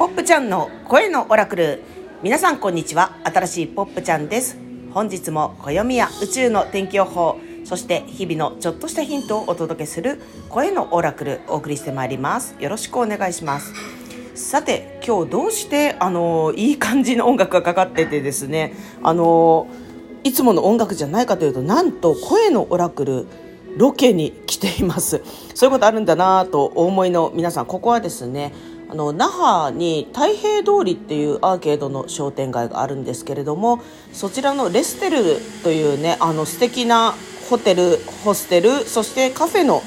ポップちゃんの声のオラクル。皆さんこんにちは。新しいポップちゃんです。本日も暦や宇宙の天気予報そして日々のちょっとしたヒントをお届けする声のオラクルお送りしてまいります。よろしくお願いします。さて今日どうしてあのいい感じの音楽がかかっててですねあのいつもの音楽じゃないかというとなんと声のオラクルロケに来ています。そういうことあるんだなとお思いの皆さんここはですねあの那覇に太平通りっていうアーケードの商店街があるんですけれどもそちらのレステルというねあの素敵なホテルホステルそしてカフェの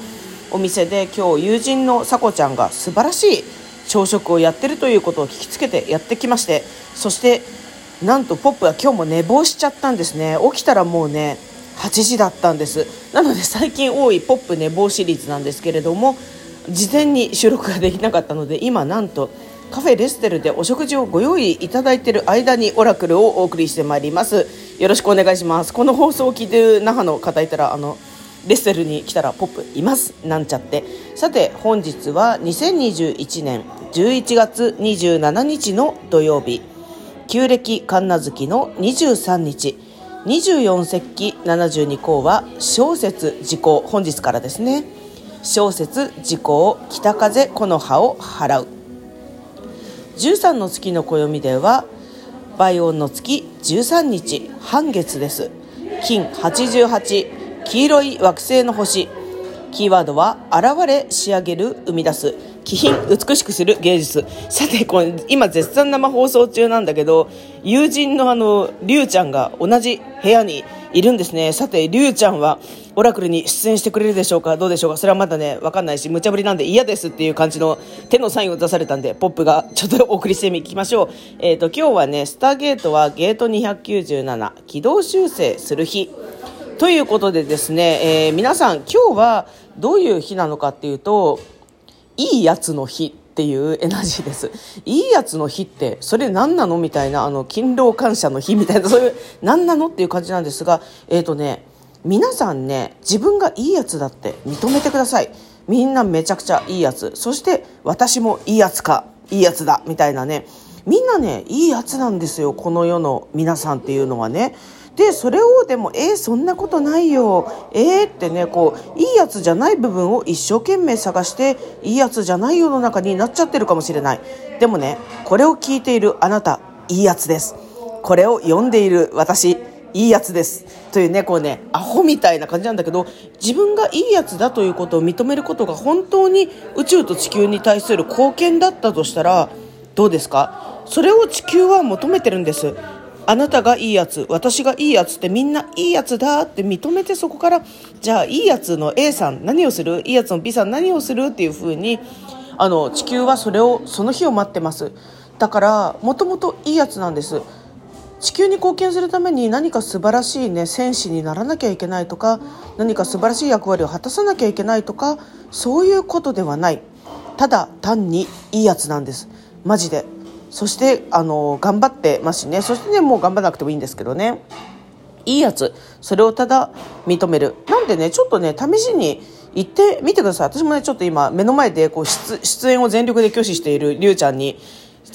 お店で今日友人のさこちゃんが素晴らしい朝食をやってるということを聞きつけてやってきましてそしてなんとポップは今日も寝坊しちゃったんですね。起きたらもうね8時だったんです。なので最近多いポップ寝坊シリーズなんですけれども事前に収録ができなかったので今なんとカフェレステルでお食事をご用意いただいている間にオラクルをお送りしてまいります。よろしくお願いします。この放送を聞いてる那覇の方いたらあのレステルに来たらポップいます。なんちゃって。さて本日は2021年11月27日の土曜日。旧暦神奈月の23日。24節気72項は小説時効本日からですね。小説時効北風木の葉を払う13の月の暦では倍音の月13日半月です。金88黄色い惑星の星。キーワードは現れ仕上げる生み出す。気品美しくする芸術。さてこ今絶賛生放送中なんだけど友人のあのりゅうちゃんが同じ部屋にいるんですね。さてりゅうちゃんはオラクルに出演してくれるでしょうか？どうでしょうか？それはまだね分かんないし無茶ぶりなんで嫌ですっていう感じの手のサインを出されたんでポップがちょっとお送りしてみきましょう。えっ、ー、と今日はねスターゲートはゲート297軌道修正する日。ということでですね、えー、皆さん今日はどういう日なのかっていうといいやつの日っていうエナジーです。いいやつの日って、それ何なの？みたいな、あの、勤労感謝の日みたいな、そういう、何なの？っていう感じなんですが、えっ、ー、とね、皆さんね、自分がいいやつだって認めてください。みんなめちゃくちゃいいやつ。そして、私もいいやつか、いいやつだ、みたいなね。みんなね、いいやつなんですよ、この世の皆さんっていうのはね。でそれをでも「えー、そんなことないよ」えー、ってねこういいやつじゃない部分を一生懸命探していいやつじゃない世の中になっちゃってるかもしれない。でもねこれを聞いているあなたいいやつです。これを読んでいる私いいやつです。というねこうねアホみたいな感じなんだけど自分がいいやつだということを認めることが本当に宇宙と地球に対する貢献だったとしたらどうですか？それを地球は求めてるんです。あなたがいいやつ私がいいやつってみんないいやつだって認めてそこからじゃあいいやつの A さん何をする？いいやつの B さん何をするっていうふうにあの地球はそれをその日を待ってます。だからもともといいやつなんです。地球に貢献するために何か素晴らしいね戦士にならなきゃいけないとか何か素晴らしい役割を果たさなきゃいけないとかそういうことではない。ただ単にいいやつなんです。マジで。そしてあの頑張ってますしね。そしてねもう頑張らなくてもいいんですけどね。いいやつ。それをただ認める。なんでねちょっとね試しに行ってみてください。私もねちょっと今目の前でこう出演を全力で拒否しているりゅうちゃんに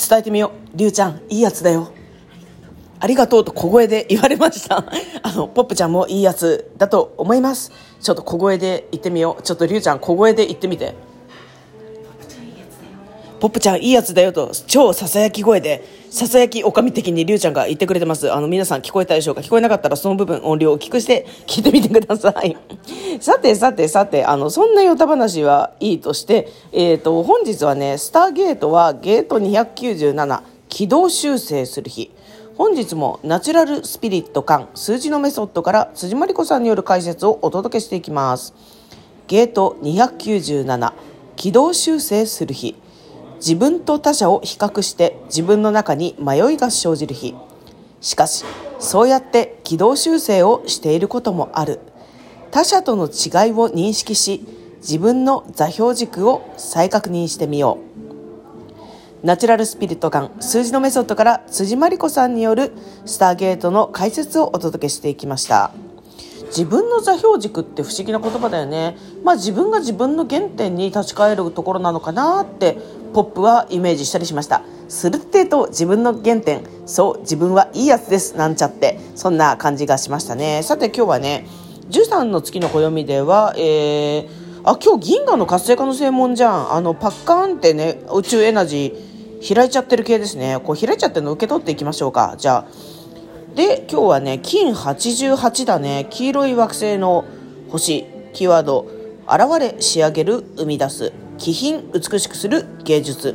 伝えてみよう。りゅうちゃんいいやつだよ。ありがとうと小声で言われました。あのポップちゃんもいいやつだと思います。ちょっと小声で言ってみよう。ちょっとりゅうちゃん小声で言ってみて。ポップちゃんいいやつだよと超ささやき声でささやきおかみ的にりゅうちゃんが言ってくれてます。あの皆さん聞こえたでしょうか？聞こえなかったらその部分音量を大きくして聞いてみてください。さてさてさてあのそんなヨタ話はいいとしてえっ、ー、と本日はねスターゲートはゲート297軌道修正する日。本日もナチュラルスピリット感数字のメソッドから辻真理子さんによる解説をお届けしていきます。ゲート297軌道修正する日。自分と他者を比較して自分の中に迷いが生じる日。しかしそうやって軌道修正をしていることもある。他者との違いを認識し自分の座標軸を再確認してみよう。ナチュラルスピリット感数字のメソッドから辻真理子さんによるスターゲートの解説をお届けしていきました。自分の座標軸って不思議な言葉だよね。まあ自分が自分の原点に立ち返るところなのかなってポップはイメージしたりしました。するってと自分の原点。そう自分はいいやつです。なんちゃって。そんな感じがしましたね。さて今日はね13の月の暦では、えー、あ今日銀河の活性化の正門じゃん。あのパッカーンってね宇宙エナジー開いちゃってる系ですね。こう開いちゃってるの受け取っていきましょうか。じゃあで今日はね金88だね。黄色い惑星の星キーワード現れ仕上げる生み出す。気品美しくする芸術。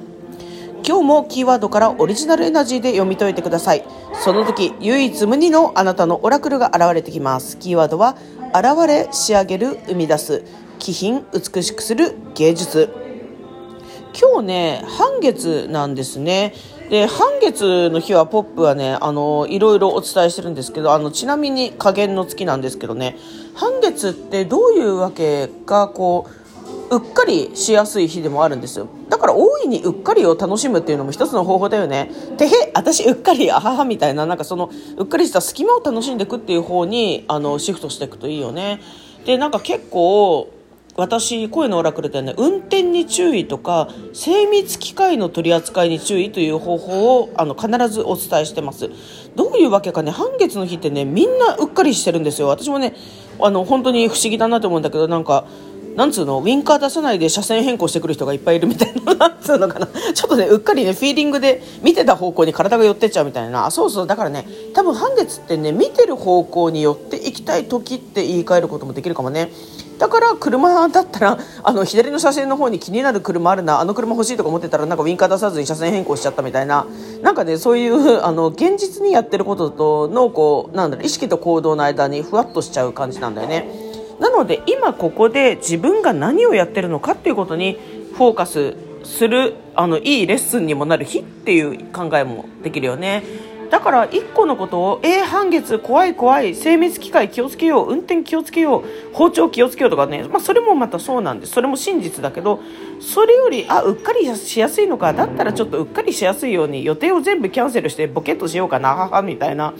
今日もキーワードからオリジナルエナジーで読み解いてください。その時唯一無二のあなたのオラクルが現れてきます。キーワードは現れ仕上げる生み出す。気品美しくする芸術。今日ね半月なんですね。で半月の日はポップはねあのいろいろお伝えしてるんですけどあのちなみに加減の月なんですけどね。半月ってどういうわけかこううっかりしやすい日でもあるんですよ。だから大いにうっかりを楽しむっていうのも一つの方法だよね。てへ私うっかりあははみたいななんかそのうっかりした隙間を楽しんでいくっていう方にあのシフトしていくといいよね。でなんか結構私声のオラクルでね運転に注意とか精密機械の取り扱いに注意という方法をあの必ずお伝えしてます。どういうわけかね半月の日ってねみんなうっかりしてるんですよ。私もねあの本当に不思議だなと思うんだけどなんかなんつうの？ウィンカー出さないで車線変更してくる人がいっぱいいるみたいななんつうのかな。ちょっとねうっかりねフィーリングで見てた方向に体が寄ってっちゃうみたいな。そうそう。だからね多分半月ってね見てる方向に寄っていきたい時って言い換えることもできるかもね。だから車だったら あの左の車線の方に気になる車あるな。あの車欲しいとか思ってたらなんかウィンカー出さずに車線変更しちゃったみたいな。なんかねそういう あの現実にやってることとのこうなんだろう意識と行動の間にふわっとしちゃう感じなんだよね。なので今ここで自分が何をやってるのかっていうことにフォーカスするあのいいレッスンにもなる日っていう考えもできるよね。だから1個のことを「えー、半月怖い怖い精密機械気をつけよう運転気をつけよう包丁気をつけよう」とかね、まあ、それもまたそうなんです。それも真実だけどそれよりあうっかりしやすいのか。だったらちょっとうっかりしやすいように予定を全部キャンセルしてボケっとしようかなみたいな。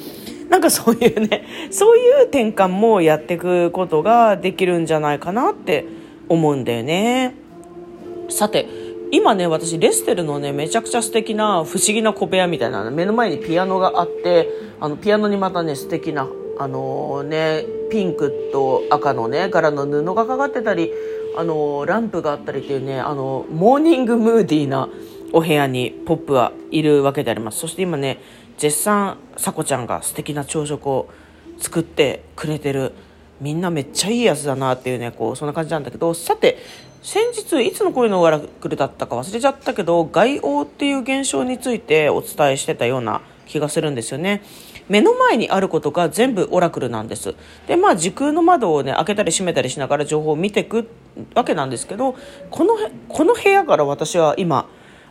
なんかそういうね そういう転換もやっていくことができるんじゃないかなって思うんだよね。さて今ね私レステルのねめちゃくちゃ素敵な不思議な小部屋みたいな目の前にピアノがあってあのピアノにまたね素敵なあのー、ねピンクと赤のね柄の布がかかってたりあのー、ランプがあったりっていうねあのモーニングムーディーなお部屋にポップはいるわけであります。そして今ね絶賛さこちゃんが素敵な朝食を作ってくれてるみんなめっちゃいいやつだなっていうねこうそんな感じなんだけどさて先日いつの声のオラクルだったか忘れちゃったけど外王っていう現象についてお伝えしてたような気がするんですよね。目の前にあることが全部オラクルなんです。でまあ時空の窓をね開けたり閉めたりしながら情報を見ていくわけなんですけどこのこの部屋から私は今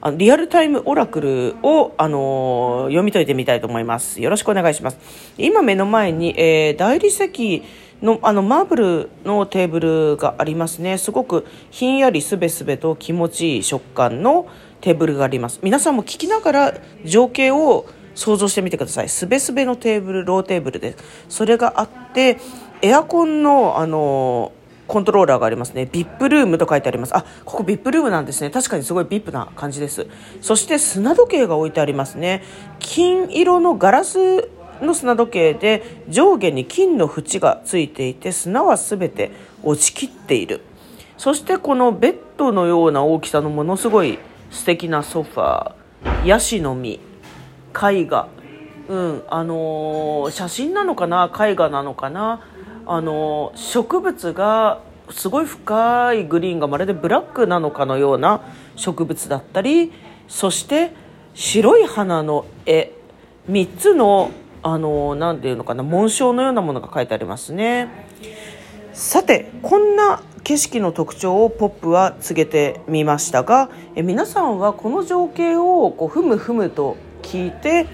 あのリアルタイムオラクルを、あのー、読み解いてみたいと思います。よろしくお願いします。今目の前に、えー、大理石のあのマーブルのテーブルがありますね。すごくひんやりすべすべと気持ちいい食感のテーブルがあります。皆さんも聞きながら情景を想像してみてください。すべすべのテーブル、ローテーブルです。それがあって、エアコンの、あのーコントローラーがありますね。VIP ルームと書いてあります。あ、ここ VIP ルームなんですね。確かにすごい VIP な感じです。そして砂時計が置いてありますね。金色のガラスの砂時計で上下に金の縁がついていて砂は全て落ちきっている。そしてこのベッドのような大きさのものすごい素敵なソファー、ヤシの実、絵画、うん、あのー、写真なのかな？絵画なのかな？あの植物がすごい深いグリーンがまるでブラックなのかのような植物だったりそして白い花の絵3つのあのなていうのかな紋章のようなものが書いてありますね。さてこんな景色の特徴をポップは告げてみましたがえ皆さんはこの情景をこうふむふむと聞いて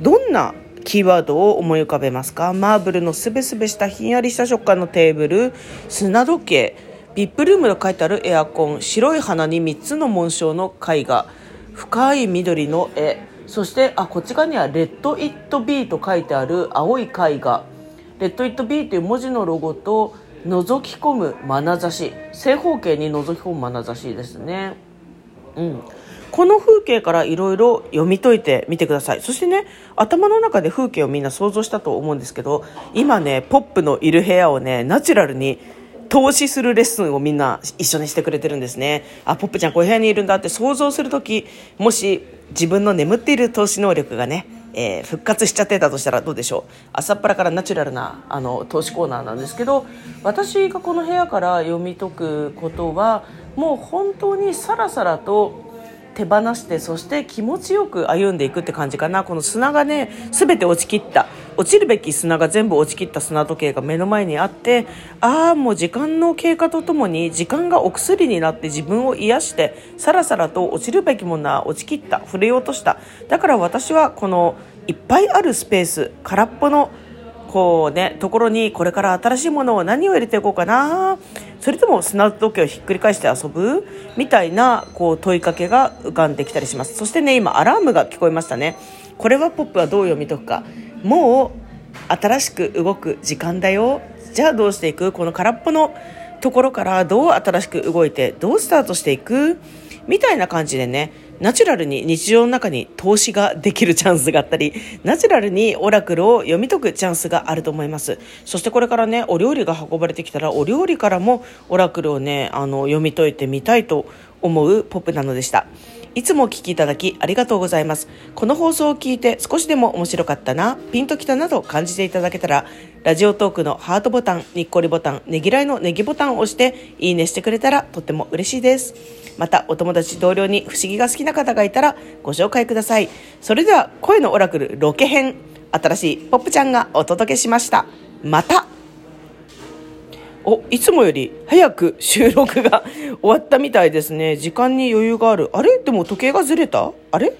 どんなキーワードを思い浮かべますか？マーブルのすべすべしたひんやりした触感のテーブル。砂時計。 VIP ルームと書いてあるエアコン。白い花に3つの紋章の絵画。深い緑の絵。そしてあこっち側には「Let It Be」と書いてある青い絵画「レッド・イット・ビー」という文字のロゴと覗き込む眼差し。正方形に覗き込む眼差しですね。うん。この風景からいろいろ読み解いてみてください。そしてね頭の中で風景をみんな想像したと思うんですけど今ねポップのいる部屋をねナチュラルに投資するレッスンをみんな一緒にしてくれてるんですね。あポップちゃんこういう部屋にいるんだって想像する時もし自分の眠っている投資能力がねえー、復活しちゃってたとしたらどうでしょう。朝っぱらからナチュラルなあの投資コーナーなんですけど私がこの部屋から読み解くことはもう本当にさらさらと手放してそして気持ちよく歩んでいくって感じかな。この砂がね全て落ちきった。落ちるべき砂が全部落ちきった砂時計が目の前にあってああもう時間の経過とともに時間がお薬になって自分を癒してさらさらと落ちるべきものは落ちきった。触れようとした。だから私はこのいっぱいあるスペース空っぽのこうねところにこれから新しいものを何を入れていこうかな。それとも砂時計をひっくり返して遊ぶ？みたいなこう問いかけが浮かんできたりします。そしてね今アラームが聞こえましたね。これはポップはどう読み解くか。もう新しく動く時間だよ。じゃあどうしていく？この空っぽのところからどう新しく動いてどうスタートしていく？みたいな感じでねナチュラルに日常の中に投資ができるチャンスがあったり、ナチュラルにオラクルを読み解くチャンスがあると思います。そしてこれからね、お料理が運ばれてきたら、お料理からもオラクルをね、あの、読み解いてみたいと思うポップなのでした。いつもお聞きいただきありがとうございます。この放送を聞いて少しでも面白かったな、ピンときたなど感じていただけたら、ラジオトークのハートボタン、にっこりボタン、ねぎらいのネギボタンを押して、いいねしてくれたらとっても嬉しいです。また、お友達、同僚に不思議が好きな方がいたらご紹介ください。それでは、声のオラクルロケ編、新しいポップちゃんがお届けしました。またお、いつもより早く収録が終わったみたいですね。時間に余裕がある。あれ？でも時計がずれた？あれ？